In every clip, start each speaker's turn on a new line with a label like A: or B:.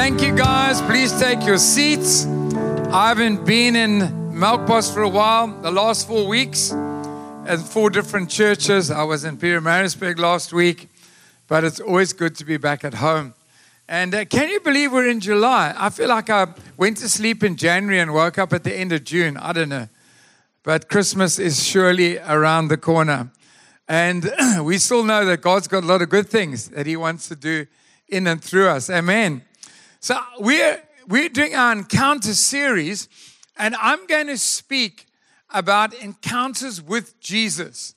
A: Thank you, guys. Please take your seats. I haven't been in Melkbos for a while, the last four weeks, at four different churches. I was in Pietermaritzburg last week, but it's always good to be back at home. And uh, can you believe we're in July? I feel like I went to sleep in January and woke up at the end of June. I don't know. But Christmas is surely around the corner. And we still know that God's got a lot of good things that He wants to do in and through us. Amen. So we're we're doing our encounter series, and I'm going to speak about encounters with Jesus.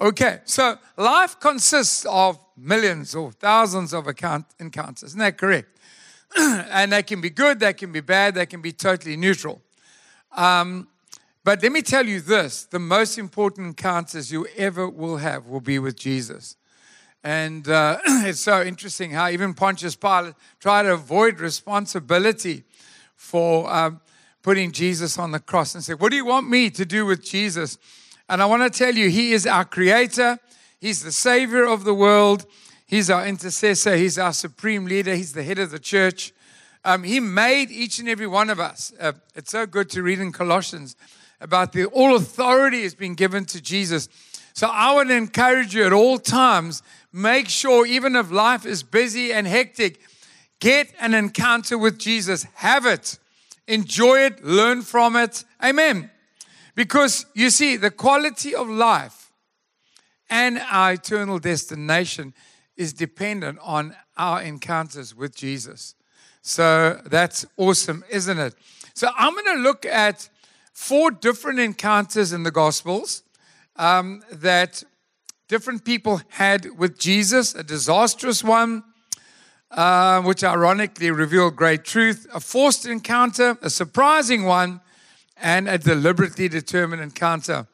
A: Okay, so life consists of millions or thousands of account, encounters. Isn't that correct? and they can be good, they can be bad, they can be totally neutral. Um, but let me tell you this the most important encounters you ever will have will be with Jesus. And uh, it's so interesting how even Pontius Pilate tried to avoid responsibility for um, putting Jesus on the cross and said, What do you want me to do with Jesus? And I want to tell you, He is our creator, He's the Savior of the world, He's our intercessor, He's our supreme leader, He's the head of the church. Um, he made each and every one of us. Uh, it's so good to read in Colossians about the all authority has been given to Jesus. So I would encourage you at all times make sure, even if life is busy and hectic, get an encounter with Jesus. Have it. Enjoy it. Learn from it. Amen. Because you see, the quality of life and our eternal destination is dependent on our encounters with Jesus. So that's awesome, isn't it? So I'm going to look at four different encounters in the Gospels um, that different people had with Jesus a disastrous one, uh, which ironically revealed great truth, a forced encounter, a surprising one, and a deliberately determined encounter.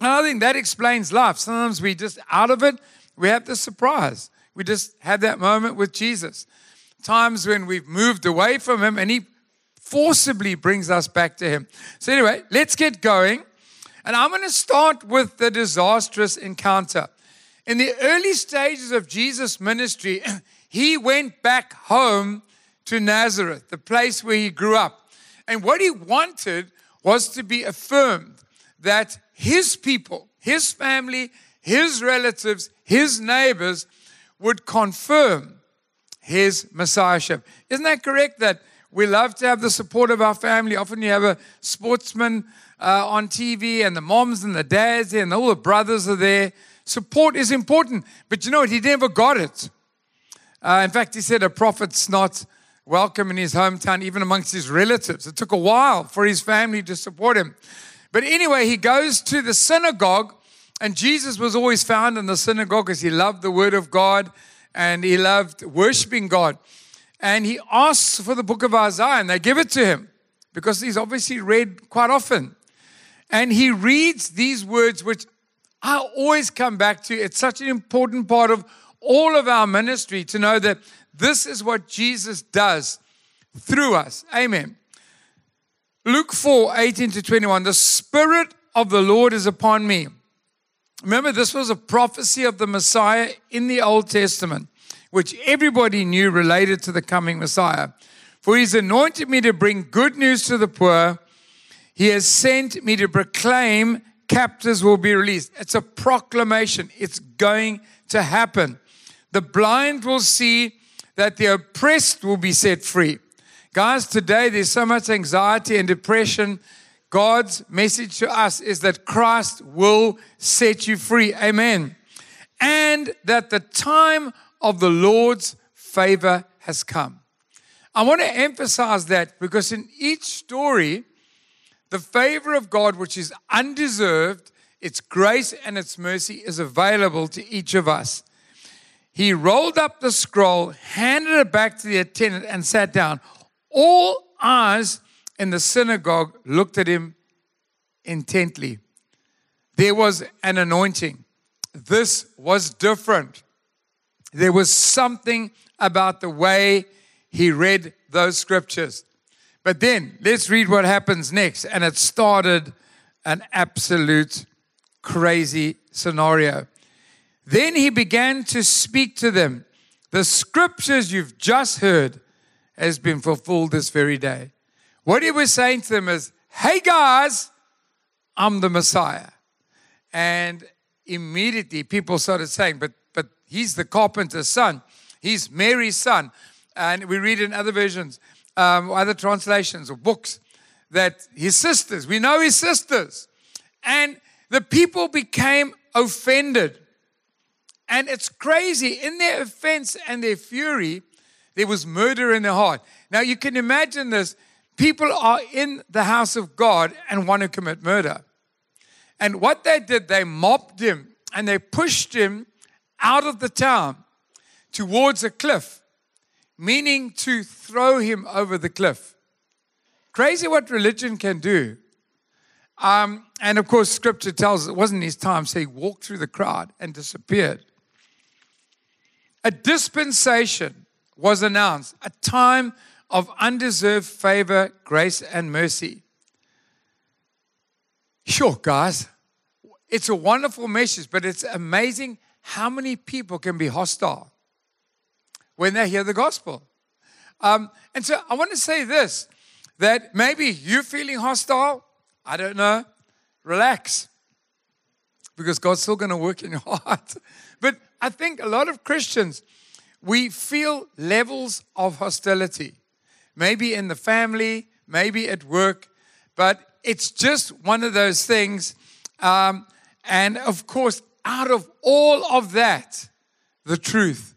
A: And I think that explains life. Sometimes we just out of it, we have the surprise. We just have that moment with Jesus. Times when we've moved away from Him and He forcibly brings us back to Him. So, anyway, let's get going. And I'm going to start with the disastrous encounter. In the early stages of Jesus' ministry, he went back home to Nazareth, the place where he grew up. And what he wanted was to be affirmed that his people, his family, his relatives, his neighbors would confirm his messiahship. Isn't that correct? That we love to have the support of our family. Often you have a sportsman uh, on TV, and the moms and the dads and all the brothers are there. Support is important, but you know what? He never got it. Uh, in fact, he said a prophet's not welcome in his hometown, even amongst his relatives. It took a while for his family to support him. But anyway, he goes to the synagogue, and Jesus was always found in the synagogue because he loved the word of God and he loved worshiping God. And he asks for the book of Isaiah, and they give it to him because he's obviously read quite often. And he reads these words, which I always come back to. It's such an important part of all of our ministry to know that this is what Jesus does through us. Amen. Luke 4 18 to 21. The Spirit of the Lord is upon me. Remember, this was a prophecy of the Messiah in the Old Testament, which everybody knew related to the coming Messiah. For he's anointed me to bring good news to the poor. He has sent me to proclaim captives will be released. It's a proclamation. It's going to happen. The blind will see that the oppressed will be set free. Guys, today there's so much anxiety and depression. God's message to us is that Christ will set you free. Amen. And that the time of the Lord's favor has come. I want to emphasize that because in each story, the favor of God, which is undeserved, its grace and its mercy is available to each of us. He rolled up the scroll, handed it back to the attendant, and sat down. All eyes in the synagogue looked at him intently. There was an anointing. This was different. There was something about the way he read those scriptures. But then let's read what happens next. And it started an absolute crazy scenario. Then he began to speak to them. The scriptures you've just heard, has been fulfilled this very day. What he was saying to them is, Hey guys, I'm the Messiah. And immediately people started saying, But but he's the carpenter's son. He's Mary's son. And we read in other versions, um, other translations or books, that his sisters, we know his sisters. And the people became offended. And it's crazy. In their offense and their fury, there was murder in their heart. Now you can imagine this. People are in the house of God and want to commit murder. And what they did, they mobbed him and they pushed him out of the town towards a cliff, meaning to throw him over the cliff. Crazy what religion can do. Um, and of course, scripture tells us it wasn't his time, so he walked through the crowd and disappeared. A dispensation was announced, a time of undeserved favor, grace, and mercy. Sure, guys, it's a wonderful message, but it's amazing how many people can be hostile when they hear the gospel. Um, and so I want to say this that maybe you're feeling hostile. I don't know. Relax. Because God's still going to work in your heart. But I think a lot of Christians, we feel levels of hostility. Maybe in the family, maybe at work, but it's just one of those things. Um, and of course, out of all of that, the truth.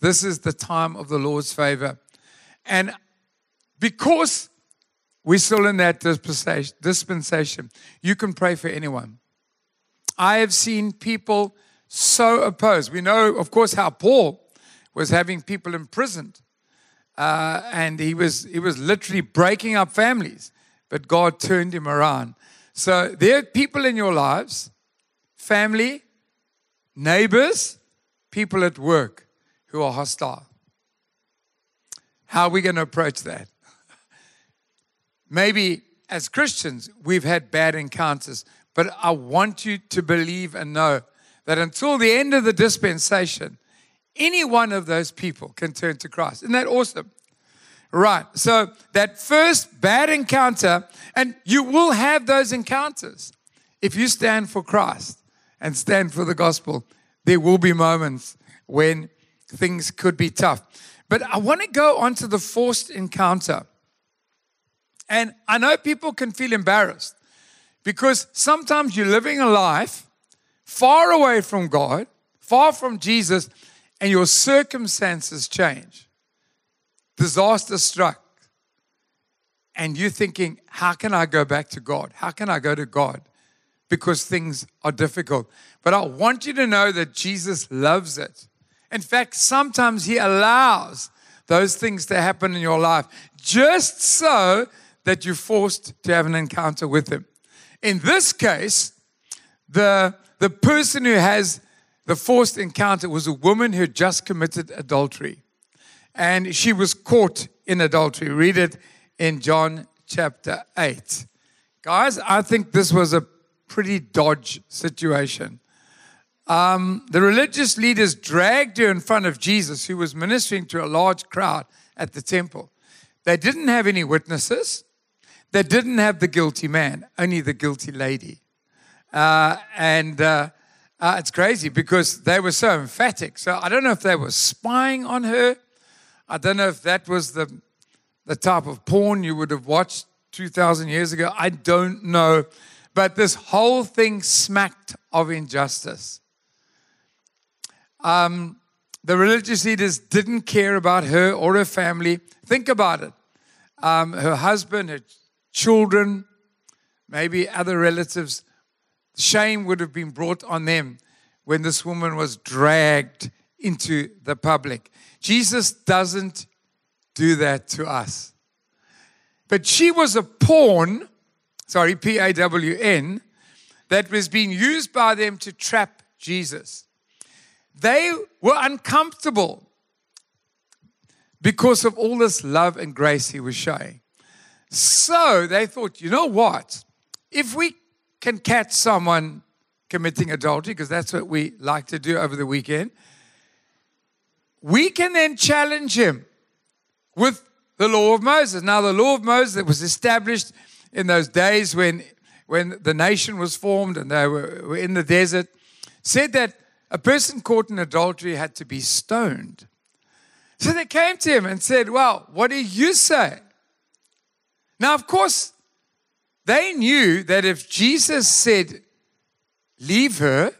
A: This is the time of the Lord's favor. And because we're still in that dispensation, you can pray for anyone. I have seen people so opposed. We know, of course, how Paul was having people imprisoned. Uh, and he was, he was literally breaking up families, but God turned him around. So there are people in your lives, family, neighbors, people at work who are hostile. How are we going to approach that? Maybe as Christians, we've had bad encounters, but I want you to believe and know that until the end of the dispensation, any one of those people can turn to Christ. Isn't that awesome? Right. So that first bad encounter, and you will have those encounters if you stand for Christ and stand for the gospel. There will be moments when things could be tough. But I want to go on to the forced encounter. And I know people can feel embarrassed because sometimes you're living a life far away from God, far from Jesus, and your circumstances change. Disaster struck. And you're thinking, how can I go back to God? How can I go to God? Because things are difficult. But I want you to know that Jesus loves it. In fact, sometimes He allows those things to happen in your life just so that you're forced to have an encounter with Him. In this case, the, the person who has the forced encounter was a woman who just committed adultery. And she was caught in adultery. Read it in John chapter 8. Guys, I think this was a pretty dodge situation. Um, the religious leaders dragged her in front of Jesus, who was ministering to a large crowd at the temple. They didn't have any witnesses. They didn't have the guilty man, only the guilty lady. Uh, and uh, uh, it's crazy because they were so emphatic. So I don't know if they were spying on her. I don't know if that was the, the type of porn you would have watched 2,000 years ago. I don't know. But this whole thing smacked of injustice. Um, the religious leaders didn't care about her or her family. Think about it. Um, her husband, her children, maybe other relatives. Shame would have been brought on them when this woman was dragged into the public. Jesus doesn't do that to us. But she was a pawn, sorry, P A W N, that was being used by them to trap Jesus. They were uncomfortable because of all this love and grace he was showing. So they thought, you know what? If we can catch someone committing adultery, because that's what we like to do over the weekend, we can then challenge him with the law of Moses. Now, the law of Moses that was established in those days when, when the nation was formed and they were, were in the desert said that a person caught in adultery had to be stoned. So they came to him and said, Well, what do you say? Now, of course, they knew that if Jesus said, Leave her,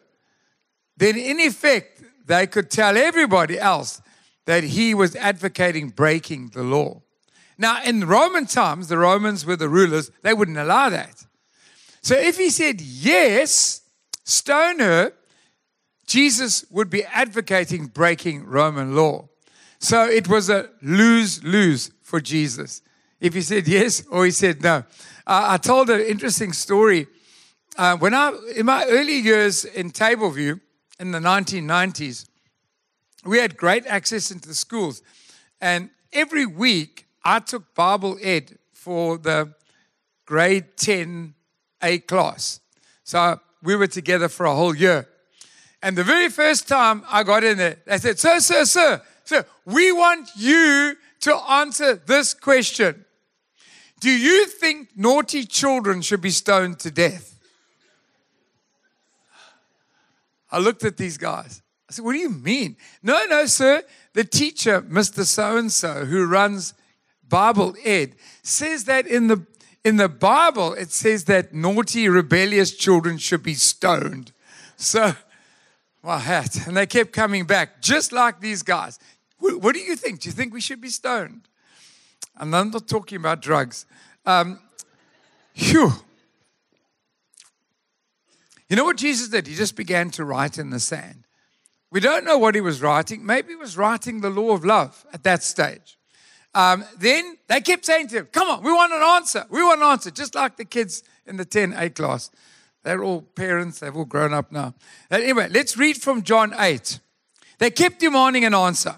A: then in effect, they could tell everybody else that he was advocating breaking the law. Now, in Roman times, the Romans were the rulers, they wouldn't allow that. So if he said yes, stone her, Jesus would be advocating breaking Roman law. So it was a lose lose for Jesus. If he said yes or he said no. Uh, I told an interesting story. Uh, when I, in my early years in Tableview in the 1990s, we had great access into the schools. And every week, I took Bible Ed for the grade 10 A class. So we were together for a whole year. And the very first time I got in there, they said, Sir, sir, sir, sir, we want you to answer this question. Do you think naughty children should be stoned to death? I looked at these guys. I said, What do you mean? No, no, sir. The teacher, Mr. So and so, who runs Bible Ed says that in the in the Bible it says that naughty, rebellious children should be stoned. So, my hat, and they kept coming back, just like these guys. What do you think? Do you think we should be stoned? And I'm not talking about drugs. Um, phew. You know what Jesus did? He just began to write in the sand. We don't know what he was writing. Maybe he was writing the law of love at that stage. Um, then they kept saying to him, Come on, we want an answer. We want an answer, just like the kids in the 10A class. They're all parents, they've all grown up now. Uh, anyway, let's read from John 8. They kept demanding an answer.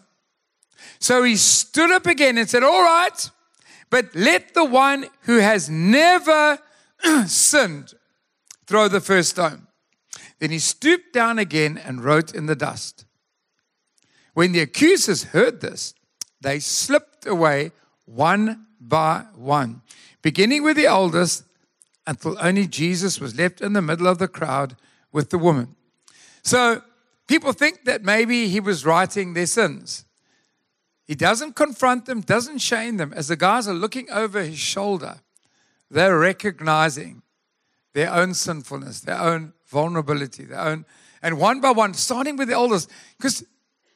A: So he stood up again and said, All right, but let the one who has never sinned throw the first stone. Then he stooped down again and wrote in the dust. When the accusers heard this, they slipped away one by one, beginning with the oldest until only Jesus was left in the middle of the crowd with the woman. So people think that maybe he was writing their sins. He doesn't confront them, doesn't shame them. As the guys are looking over his shoulder, they're recognizing their own sinfulness, their own vulnerability, their own, and one by one, starting with the oldest, because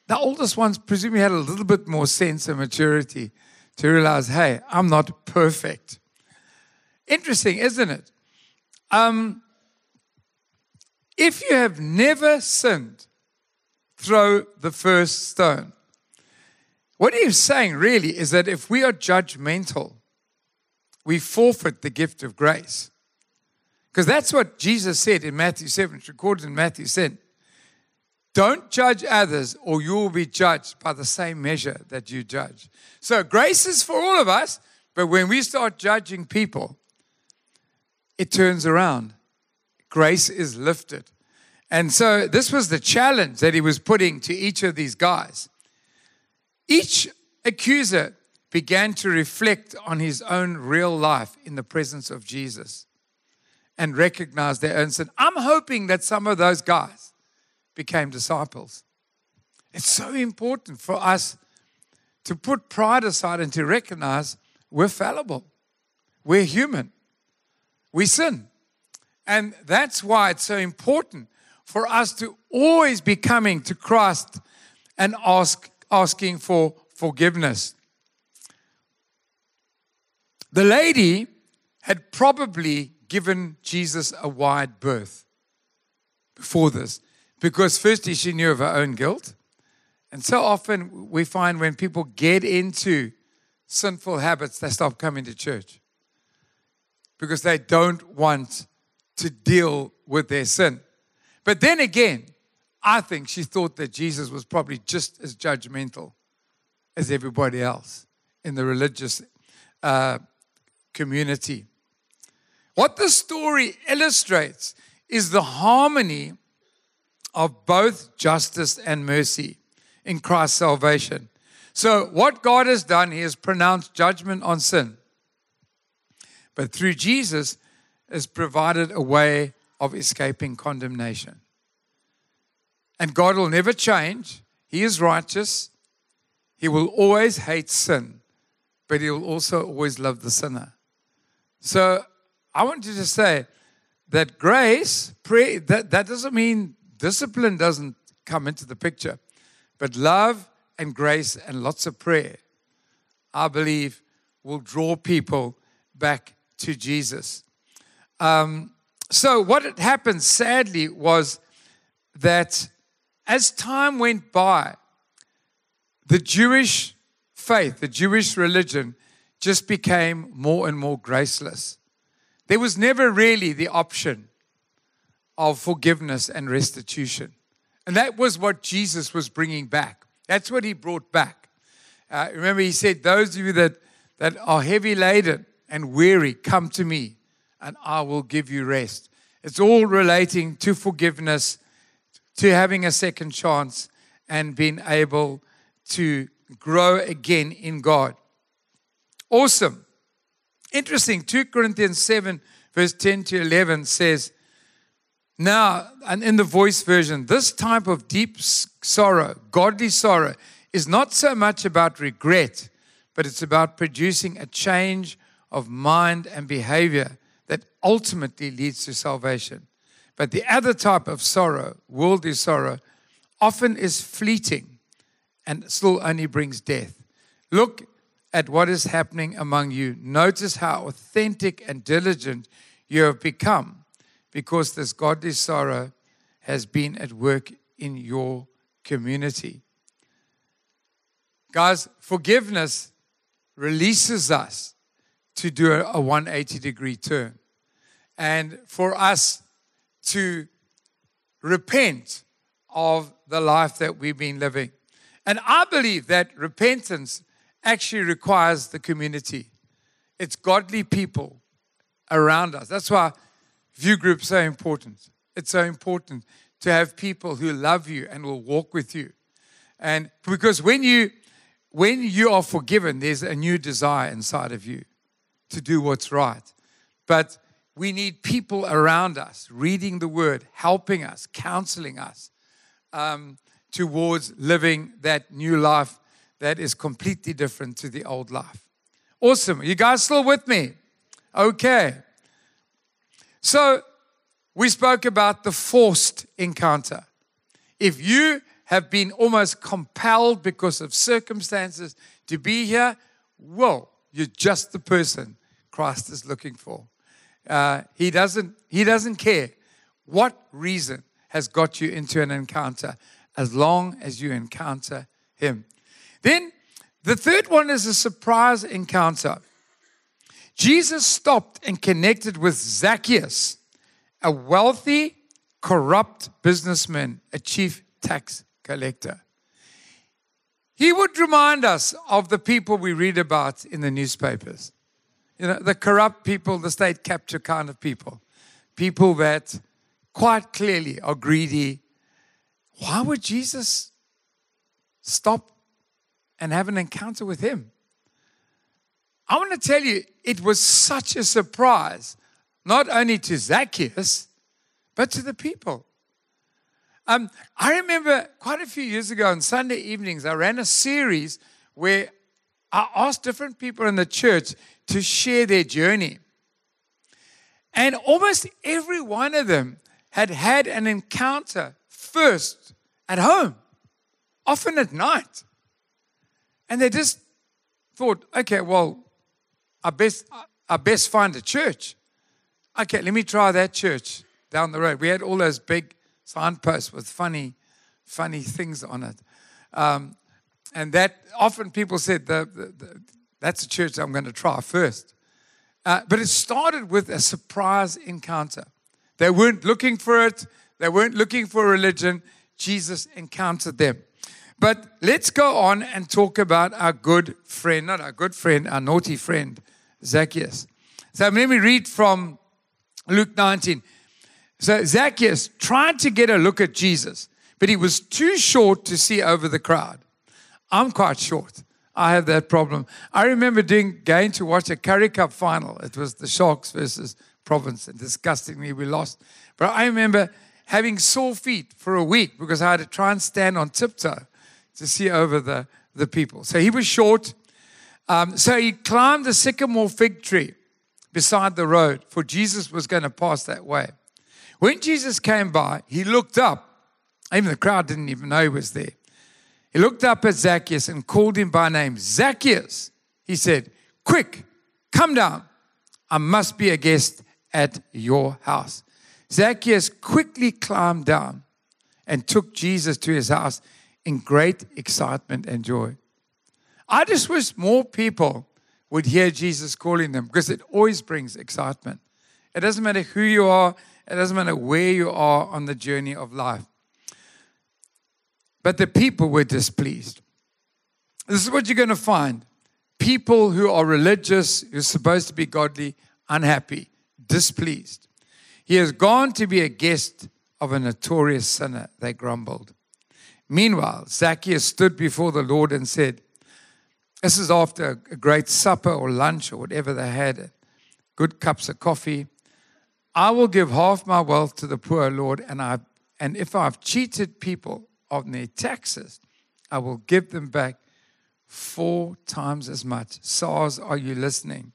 A: the oldest ones presumably had a little bit more sense and maturity to realize, hey, I'm not perfect. Interesting, isn't it? Um, if you have never sinned, throw the first stone. What he's saying really is that if we are judgmental, we forfeit the gift of grace. Because that's what Jesus said in Matthew 7, it's recorded in Matthew 7. Don't judge others, or you will be judged by the same measure that you judge. So, grace is for all of us, but when we start judging people, it turns around. Grace is lifted. And so, this was the challenge that he was putting to each of these guys. Each accuser began to reflect on his own real life in the presence of Jesus and recognize their own sin. I'm hoping that some of those guys became disciples. It's so important for us to put pride aside and to recognize we're fallible, we're human, we sin. And that's why it's so important for us to always be coming to Christ and ask, asking for forgiveness. The lady had probably given Jesus a wide berth before this. Because, firstly, she knew of her own guilt. And so often we find when people get into sinful habits, they stop coming to church because they don't want to deal with their sin. But then again, I think she thought that Jesus was probably just as judgmental as everybody else in the religious uh, community. What the story illustrates is the harmony of both justice and mercy in Christ's salvation. So, what God has done, He has pronounced judgment on sin. But through Jesus, has provided a way of escaping condemnation. And God will never change. He is righteous. He will always hate sin, but He will also always love the sinner. So I want you to say that grace, pray, that, that doesn't mean discipline doesn't come into the picture, but love and grace and lots of prayer, I believe, will draw people back to Jesus. Um, so, what had happened sadly was that as time went by, the Jewish faith, the Jewish religion, just became more and more graceless. There was never really the option of forgiveness and restitution. And that was what Jesus was bringing back. That's what he brought back. Uh, remember, he said, Those of you that, that are heavy laden and weary, come to me, and I will give you rest. It's all relating to forgiveness, to having a second chance, and being able to grow again in God. Awesome. Interesting. 2 Corinthians 7, verse 10 to 11 says, Now, and in the voice version, this type of deep sorrow, godly sorrow, is not so much about regret, but it's about producing a change of mind and behavior that ultimately leads to salvation. But the other type of sorrow, worldly sorrow, often is fleeting and still only brings death. Look at what is happening among you. Notice how authentic and diligent you have become because this godly sorrow has been at work in your community. Guys, forgiveness releases us to do a 180 degree turn. And for us to repent of the life that we've been living. And I believe that repentance actually requires the community. It's godly people around us. That's why view groups are so important. It's so important to have people who love you and will walk with you. And because when you when you are forgiven, there's a new desire inside of you to do what's right. But we need people around us reading the word, helping us, counseling us um, towards living that new life that is completely different to the old life. Awesome. You guys still with me? Okay. So we spoke about the forced encounter. If you have been almost compelled because of circumstances to be here, whoa, you're just the person Christ is looking for. Uh, he doesn't. He doesn't care what reason has got you into an encounter, as long as you encounter Him. Then the third one is a surprise encounter. Jesus stopped and connected with Zacchaeus, a wealthy, corrupt businessman, a chief tax collector. He would remind us of the people we read about in the newspapers. You know, the corrupt people, the state capture kind of people. People that quite clearly are greedy. Why would Jesus stop and have an encounter with him? I want to tell you, it was such a surprise, not only to Zacchaeus, but to the people. Um, I remember quite a few years ago on Sunday evenings, I ran a series where I asked different people in the church to share their journey. And almost every one of them had had an encounter first at home, often at night. And they just thought, okay, well, I best, I best find a church. Okay, let me try that church down the road. We had all those big signposts with funny, funny things on it. Um, and that often people said the, the, the, that's church I'm going to try first. Uh, but it started with a surprise encounter. They weren't looking for it, they weren't looking for religion. Jesus encountered them. But let's go on and talk about our good friend, not our good friend, our naughty friend, Zacchaeus. So let me read from Luke 19. So Zacchaeus tried to get a look at Jesus, but he was too short to see over the crowd. I'm quite short. I have that problem. I remember doing going to watch a Currie Cup final. It was the Sharks versus Province, and disgustingly we lost. But I remember having sore feet for a week because I had to try and stand on tiptoe to see over the, the people. So he was short. Um, so he climbed the sycamore fig tree beside the road, for Jesus was going to pass that way. When Jesus came by, he looked up. Even the crowd didn't even know he was there. He looked up at Zacchaeus and called him by name. Zacchaeus, he said, Quick, come down. I must be a guest at your house. Zacchaeus quickly climbed down and took Jesus to his house in great excitement and joy. I just wish more people would hear Jesus calling them because it always brings excitement. It doesn't matter who you are, it doesn't matter where you are on the journey of life. But the people were displeased. This is what you're going to find people who are religious, who are supposed to be godly, unhappy, displeased. He has gone to be a guest of a notorious sinner, they grumbled. Meanwhile, Zacchaeus stood before the Lord and said, This is after a great supper or lunch or whatever they had, good cups of coffee. I will give half my wealth to the poor, Lord, and, I, and if I've cheated people on their taxes, I will give them back four times as much. SARS, are you listening?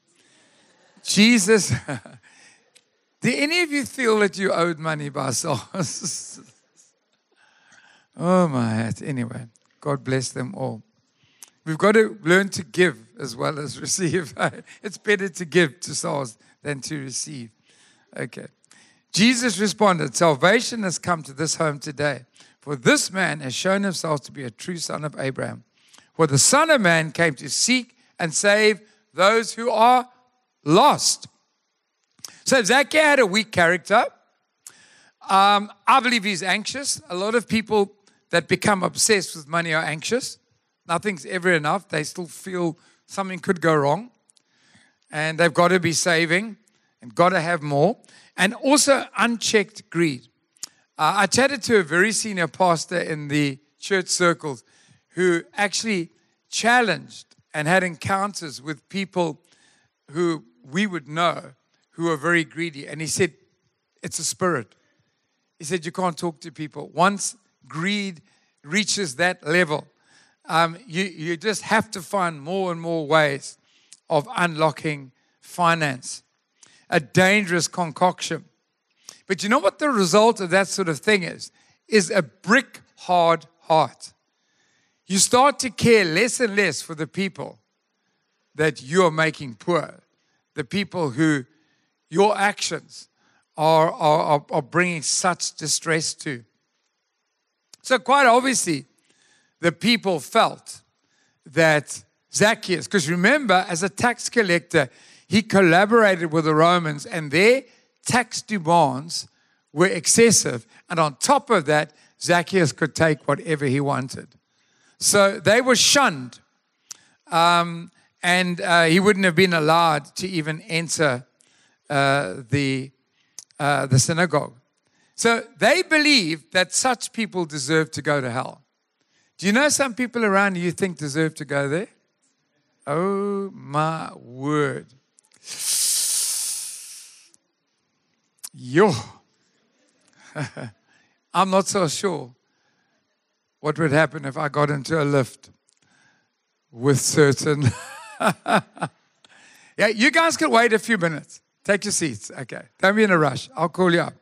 A: Jesus. Do any of you feel that you owed money by SARS? oh my hat. Anyway, God bless them all. We've got to learn to give as well as receive. it's better to give to SARS than to receive. Okay. Jesus responded, Salvation has come to this home today, for this man has shown himself to be a true son of Abraham. For the Son of Man came to seek and save those who are lost. So Zacchaeus had a weak character. Um, I believe he's anxious. A lot of people that become obsessed with money are anxious. Nothing's ever enough. They still feel something could go wrong. And they've got to be saving and got to have more. And also unchecked greed. Uh, I chatted to a very senior pastor in the church circles who actually challenged and had encounters with people who we would know who are very greedy. And he said, It's a spirit. He said, You can't talk to people. Once greed reaches that level, um, you, you just have to find more and more ways of unlocking finance. A dangerous concoction. But you know what the result of that sort of thing is? Is a brick hard heart. You start to care less and less for the people that you are making poor, the people who your actions are, are, are bringing such distress to. So, quite obviously, the people felt that Zacchaeus, because remember, as a tax collector, he collaborated with the Romans, and their tax demands were excessive. And on top of that, Zacchaeus could take whatever he wanted. So they were shunned, um, and uh, he wouldn't have been allowed to even enter uh, the, uh, the synagogue. So they believe that such people deserve to go to hell. Do you know some people around you think deserve to go there? Oh my word. Yo. I'm not so sure what would happen if I got into a lift with certain. yeah, you guys can wait a few minutes. Take your seats. Okay. Don't be in a rush. I'll call you up.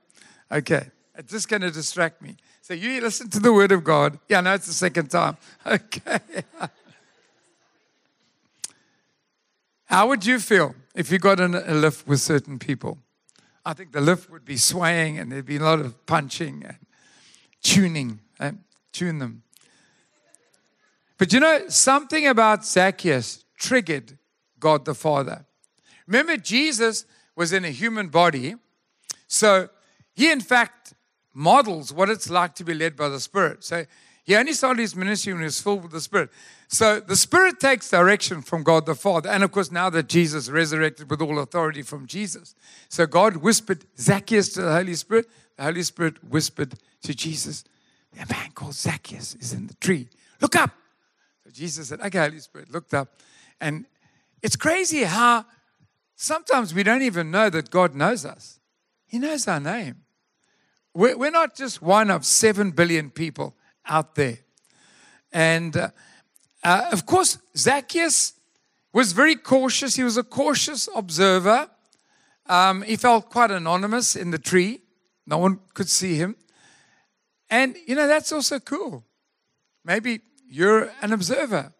A: Okay. It's just going to distract me. So you listen to the word of God. Yeah, no, it's the second time. Okay. How would you feel if you got in a lift with certain people? I think the lift would be swaying and there'd be a lot of punching and tuning. Eh? Tune them. But you know, something about Zacchaeus triggered God the Father. Remember, Jesus was in a human body. So he, in fact, models what it's like to be led by the Spirit. So he only started his ministry when he was filled with the Spirit. So the Spirit takes direction from God the Father. And of course, now that Jesus resurrected with all authority from Jesus. So God whispered Zacchaeus to the Holy Spirit. The Holy Spirit whispered to Jesus, A man called Zacchaeus is in the tree. Look up. So Jesus said, Okay, Holy Spirit, looked up. And it's crazy how sometimes we don't even know that God knows us. He knows our name. We're not just one of seven billion people out there. And uh, uh, of course, Zacchaeus was very cautious. He was a cautious observer. Um, he felt quite anonymous in the tree, no one could see him. And, you know, that's also cool. Maybe you're an observer.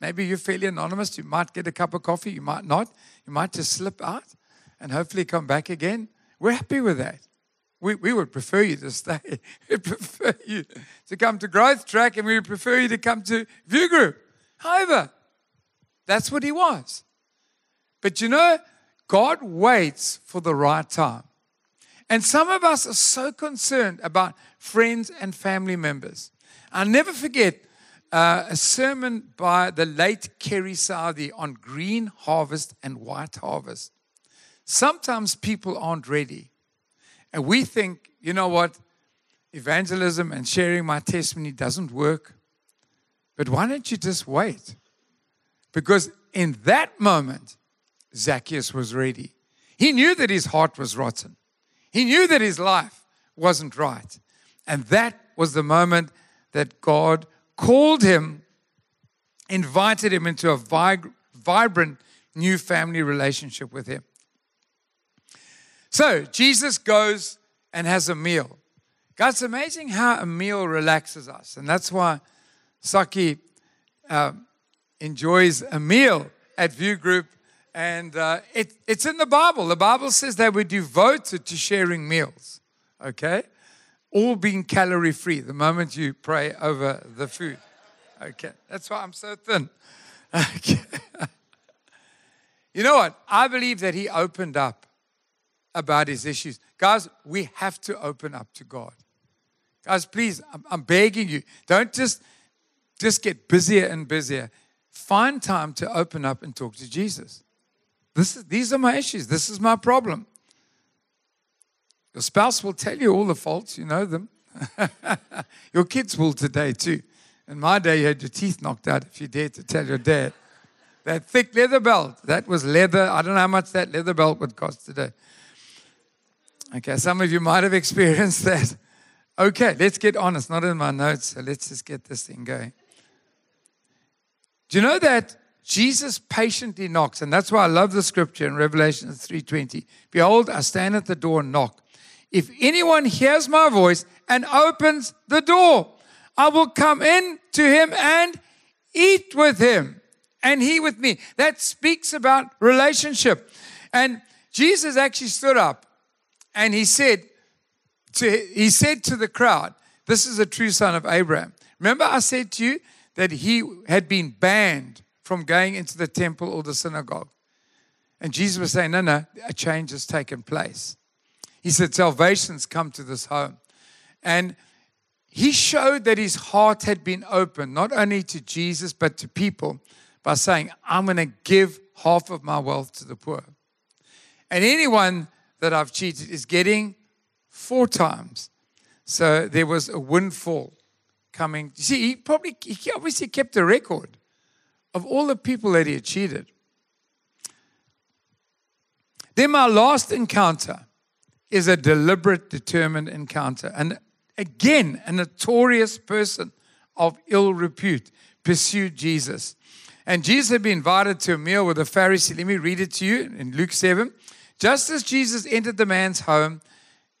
A: Maybe you're fairly anonymous. You might get a cup of coffee, you might not. You might just slip out and hopefully come back again. We're happy with that. We, we would prefer you to stay. We prefer you to come to Growth Track and we would prefer you to come to View Group. However, that's what he was. But you know, God waits for the right time. And some of us are so concerned about friends and family members. I'll never forget uh, a sermon by the late Kerry Saudi on green harvest and white harvest. Sometimes people aren't ready. And we think, you know what, evangelism and sharing my testimony doesn't work. But why don't you just wait? Because in that moment, Zacchaeus was ready. He knew that his heart was rotten, he knew that his life wasn't right. And that was the moment that God called him, invited him into a vibrant new family relationship with him. So Jesus goes and has a meal. God, it's amazing how a meal relaxes us. And that's why Saki um, enjoys a meal at View Group. And uh, it, it's in the Bible. The Bible says that we're devoted to sharing meals, okay? All being calorie free the moment you pray over the food. Okay, that's why I'm so thin. Okay. you know what? I believe that he opened up about his issues. Guys, we have to open up to God. Guys, please, I'm, begging you, don't just just get busier and busier. Find time to open up and talk to Jesus. This is, these are my issues. This is my problem. Your spouse will tell you all the faults, you know them. your kids will today too. In my day, you had your teeth knocked out if you dared to tell your dad. That thick leather belt, that was leather. I don't know how much that leather belt would cost today. Okay, some of you might have experienced that. Okay, let's get honest. Not in my notes, so let's just get this thing going. Do you know that Jesus patiently knocks, and that's why I love the scripture in Revelation 3:20. Behold, I stand at the door and knock. If anyone hears my voice and opens the door, I will come in to him and eat with him, and he with me. That speaks about relationship. And Jesus actually stood up and he said to, he said to the crowd, This is a true son of Abraham. Remember, I said to you that he had been banned from going into the temple or the synagogue. And Jesus was saying, No, no, a change has taken place. He said, Salvation's come to this home. And he showed that his heart had been open, not only to Jesus, but to people, by saying, I'm going to give half of my wealth to the poor. And anyone that I've cheated is getting four times. So there was a windfall coming. You see, he probably, he obviously kept a record of all the people that he had cheated. Then my last encounter is a deliberate, determined encounter. And again, a notorious person of ill repute pursued Jesus. And Jesus had been invited to a meal with a Pharisee. Let me read it to you in Luke 7. Just as Jesus entered the man's home,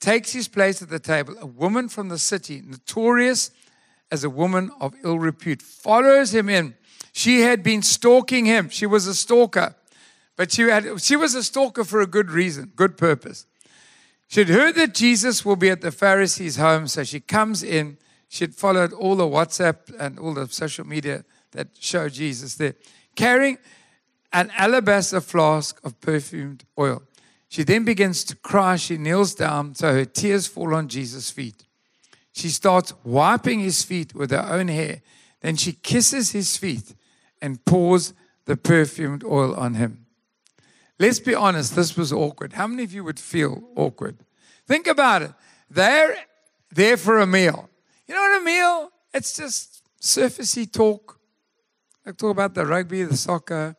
A: takes his place at the table, a woman from the city, notorious as a woman of ill repute, follows him in. She had been stalking him. She was a stalker, but she, had, she was a stalker for a good reason, good purpose. She had heard that Jesus will be at the Pharisee's home, so she comes in. She had followed all the WhatsApp and all the social media that show Jesus there, carrying an alabaster flask of perfumed oil. She then begins to cry. She kneels down, so her tears fall on Jesus' feet. She starts wiping his feet with her own hair. Then she kisses his feet and pours the perfumed oil on him. Let's be honest, this was awkward. How many of you would feel awkward? Think about it. They're there for a meal. You know what a meal? It's just surfacey talk. Like talk about the rugby, the soccer,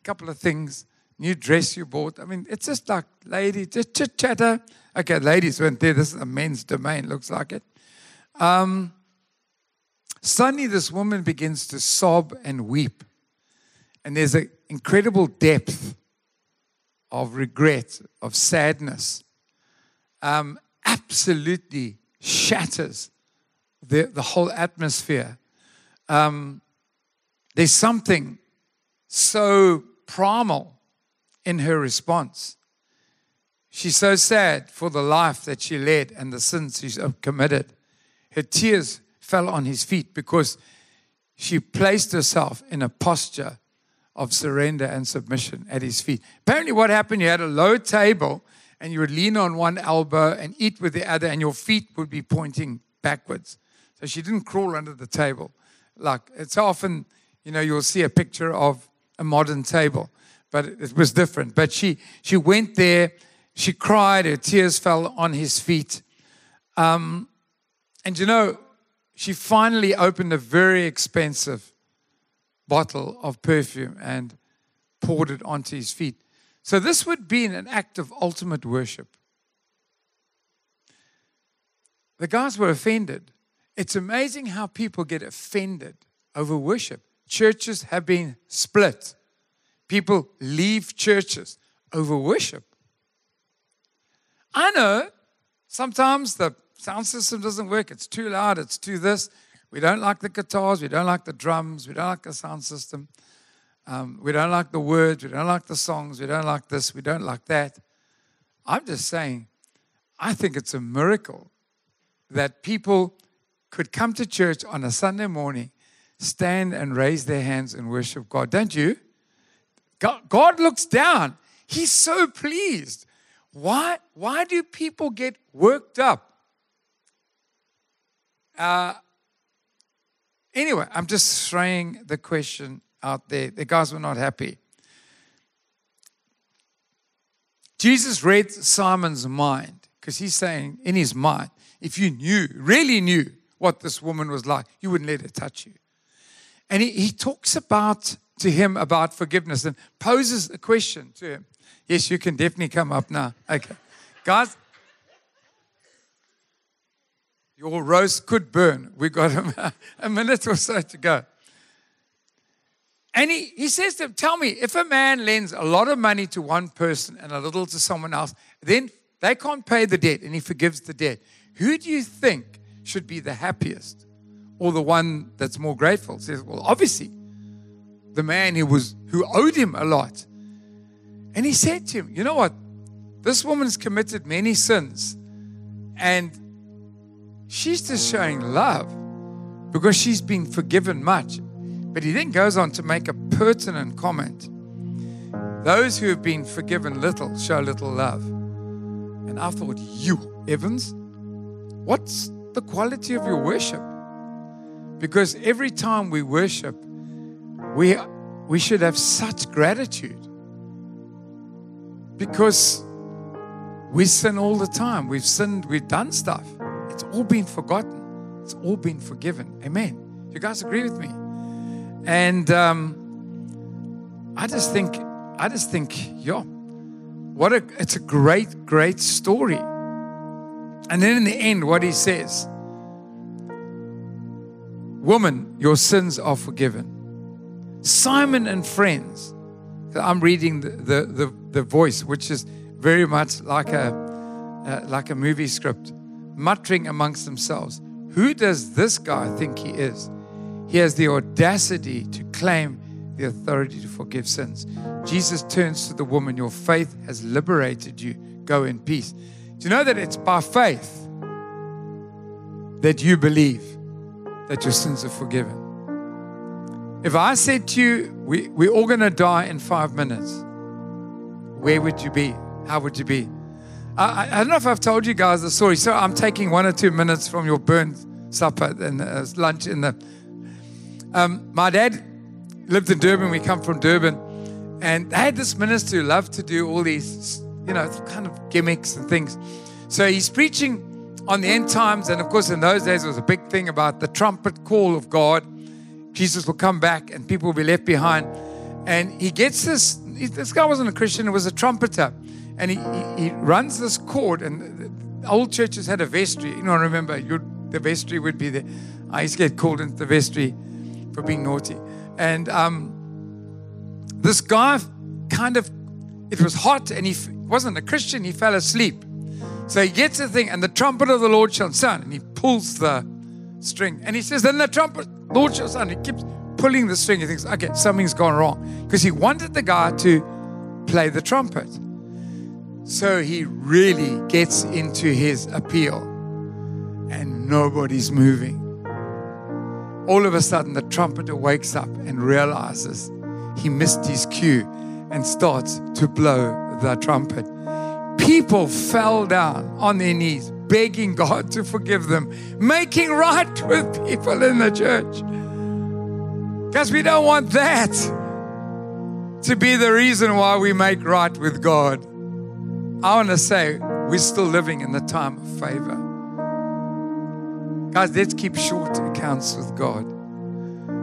A: a couple of things, new dress you bought. I mean, it's just like lady, just chit chatter. Okay, ladies went there. This is a men's domain, looks like it. Um, suddenly, this woman begins to sob and weep. And there's an incredible depth of regret, of sadness. Um, absolutely shatters the, the whole atmosphere. Um, there's something so primal in her response. She's so sad for the life that she led and the sins she's uh, committed. Her tears fell on his feet because she placed herself in a posture of surrender and submission at his feet. Apparently, what happened, you had a low table and you would lean on one elbow and eat with the other, and your feet would be pointing backwards. So she didn't crawl under the table. Like it's often, you know, you'll see a picture of a modern table, but it was different. But she she went there she cried, her tears fell on his feet. Um, and you know, she finally opened a very expensive bottle of perfume and poured it onto his feet. So, this would be an act of ultimate worship. The guys were offended. It's amazing how people get offended over worship. Churches have been split. People leave churches over worship. I know sometimes the sound system doesn't work. It's too loud. It's too this. We don't like the guitars. We don't like the drums. We don't like the sound system. Um, we don't like the words. We don't like the songs. We don't like this. We don't like that. I'm just saying, I think it's a miracle that people could come to church on a Sunday morning, stand and raise their hands and worship God. Don't you? God, God looks down. He's so pleased why, why do people get worked up? Uh, anyway, I'm just throwing the question out there. The guys were not happy. Jesus read Simon's mind because he's saying in his mind, if you knew, really knew what this woman was like, you wouldn't let her touch you. And he, he talks about to him about forgiveness and poses a question to him. Yes, you can definitely come up now. Okay. Guys, your roast could burn. We got a, a minute or so to go. And he, he says to him, Tell me, if a man lends a lot of money to one person and a little to someone else, then they can't pay the debt and he forgives the debt. Who do you think should be the happiest or the one that's more grateful? He says, Well, obviously, the man who was who owed him a lot. And he said to him, You know what? This woman's committed many sins. And she's just showing love because she's been forgiven much. But he then goes on to make a pertinent comment Those who have been forgiven little show little love. And I thought, You, Evans, what's the quality of your worship? Because every time we worship, we, we should have such gratitude because we sin all the time. We've sinned, we've done stuff. It's all been forgotten, it's all been forgiven. Amen. You guys agree with me? And um, I just think, I just think, yeah, what a, it's a great, great story. And then in the end, what he says Woman, your sins are forgiven. Simon and friends, I'm reading the, the, the, the, voice, which is very much like a, uh, like a movie script, muttering amongst themselves. Who does this guy think he is? He has the audacity to claim the authority to forgive sins. Jesus turns to the woman, Your faith has liberated you. Go in peace. Do you know that it's by faith that you believe that your sins are forgiven? If I said to you, we, we're all going to die in five minutes, where would you be? How would you be? I, I, don't know if I've told you guys the story. So I'm taking one or two minutes from your burnt supper and uh, lunch in the. Um, my dad lived in Durban. We come from Durban, and they had this minister who loved to do all these, you know, kind of gimmicks and things. So he's preaching on the end times, and of course, in those days, it was a big thing about the trumpet call of God Jesus will come back and people will be left behind. And he gets this, this guy wasn't a Christian, it was a trumpeter. And he, he, he runs this cord, and old churches had a vestry. You know, remember, the vestry would be there. I used to get called into the vestry for being naughty. And um, this guy kind of, it was hot, and he wasn't a Christian, he fell asleep. So he gets the thing, and the trumpet of the Lord shall sound, and he pulls the string. And he says, Then the trumpet, Lord shall sound. He keeps pulling the string. He thinks, Okay, something's gone wrong. Because he wanted the guy to play the trumpet. So he really gets into his appeal, and nobody's moving. All of a sudden, the trumpeter wakes up and realizes he missed his cue and starts to blow the trumpet. People fell down on their knees, begging God to forgive them, making right with people in the church. Because we don't want that to be the reason why we make right with God. I want to say we're still living in the time of favor. Guys, let's keep short accounts with God.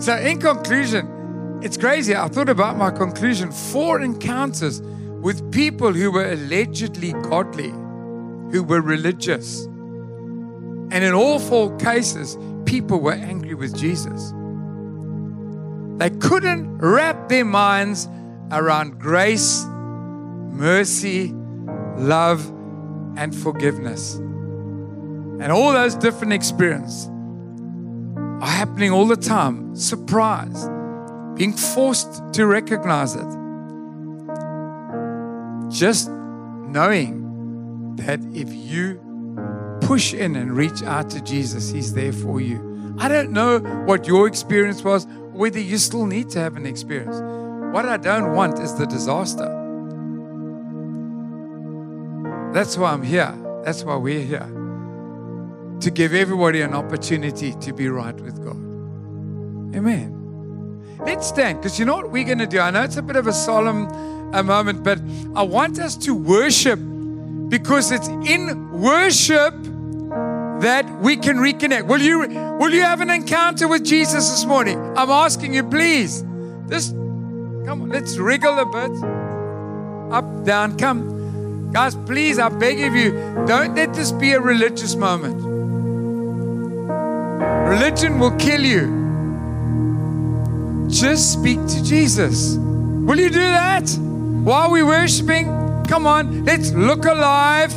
A: So, in conclusion, it's crazy. I thought about my conclusion four encounters with people who were allegedly godly, who were religious. And in all four cases, people were angry with Jesus. They couldn't wrap their minds around grace, mercy, love, and forgiveness. And all those different experiences are happening all the time. Surprise, being forced to recognize it just knowing that if you push in and reach out to Jesus, He's there for you. I don't know what your experience was, whether you still need to have an experience. What I don't want is the disaster. That's why I'm here. That's why we're here. To give everybody an opportunity to be right with God. Amen. Let's stand because you know what we're going to do? I know it's a bit of a solemn a moment, but I want us to worship because it's in worship that we can reconnect. Will you will you have an encounter with Jesus this morning? I'm asking you, please. Just come on, let's wriggle a bit. Up, down, come. Guys, please, I beg of you, don't let this be a religious moment. Religion will kill you. Just speak to Jesus. Will you do that? While we're worshiping, come on, let's look alive.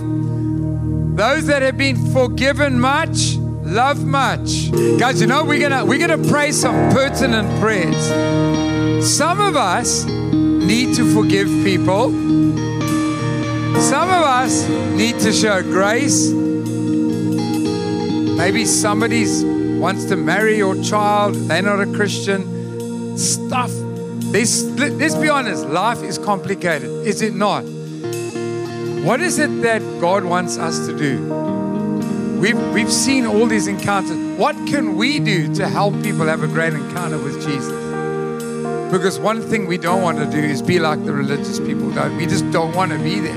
A: Those that have been forgiven much, love much. Guys, you know we're gonna we're gonna pray some pertinent prayers. Some of us need to forgive people. Some of us need to show grace. Maybe somebody's wants to marry your child, they're not a Christian. Stuff Let's, let's be honest, life is complicated, is it not? What is it that God wants us to do? We've, we've seen all these encounters. What can we do to help people have a great encounter with Jesus? Because one thing we don't want to do is be like the religious people don't. We just don't want to be there.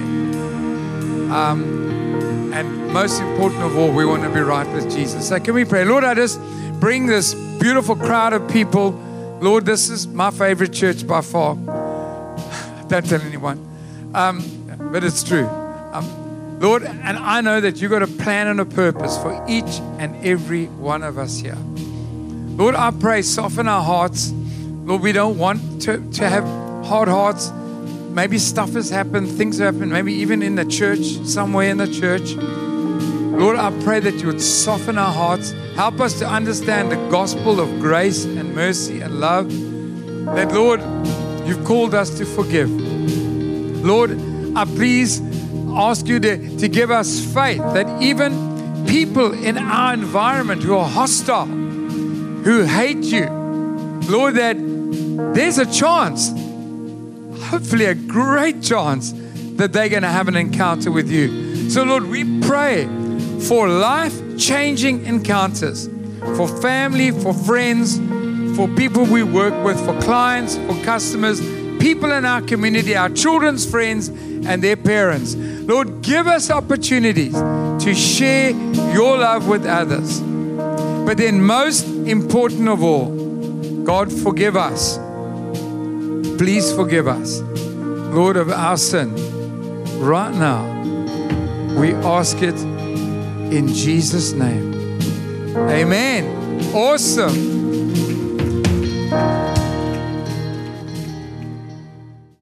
A: Um, and most important of all, we want to be right with Jesus. So, can we pray? Lord, I just bring this beautiful crowd of people Lord, this is my favorite church by far. Don't tell anyone. Um, but it's true. Um, Lord, and I know that you've got a plan and a purpose for each and every one of us here. Lord, I pray, soften our hearts. Lord, we don't want to, to have hard hearts. Maybe stuff has happened, things have happened, maybe even in the church, somewhere in the church. Lord, I pray that you would soften our hearts. Help us to understand the gospel of grace and mercy and love. That, Lord, you've called us to forgive. Lord, I please ask you to, to give us faith that even people in our environment who are hostile, who hate you, Lord, that there's a chance, hopefully a great chance, that they're going to have an encounter with you. So, Lord, we pray for life changing encounters, for family, for friends, for people we work with, for clients, for customers, people in our community, our children's friends, and their parents. Lord, give us opportunities to share your love with others. But then, most important of all, God, forgive us. Please forgive us, Lord, of our sin. Right now, we ask it in Jesus' name. Amen. Awesome.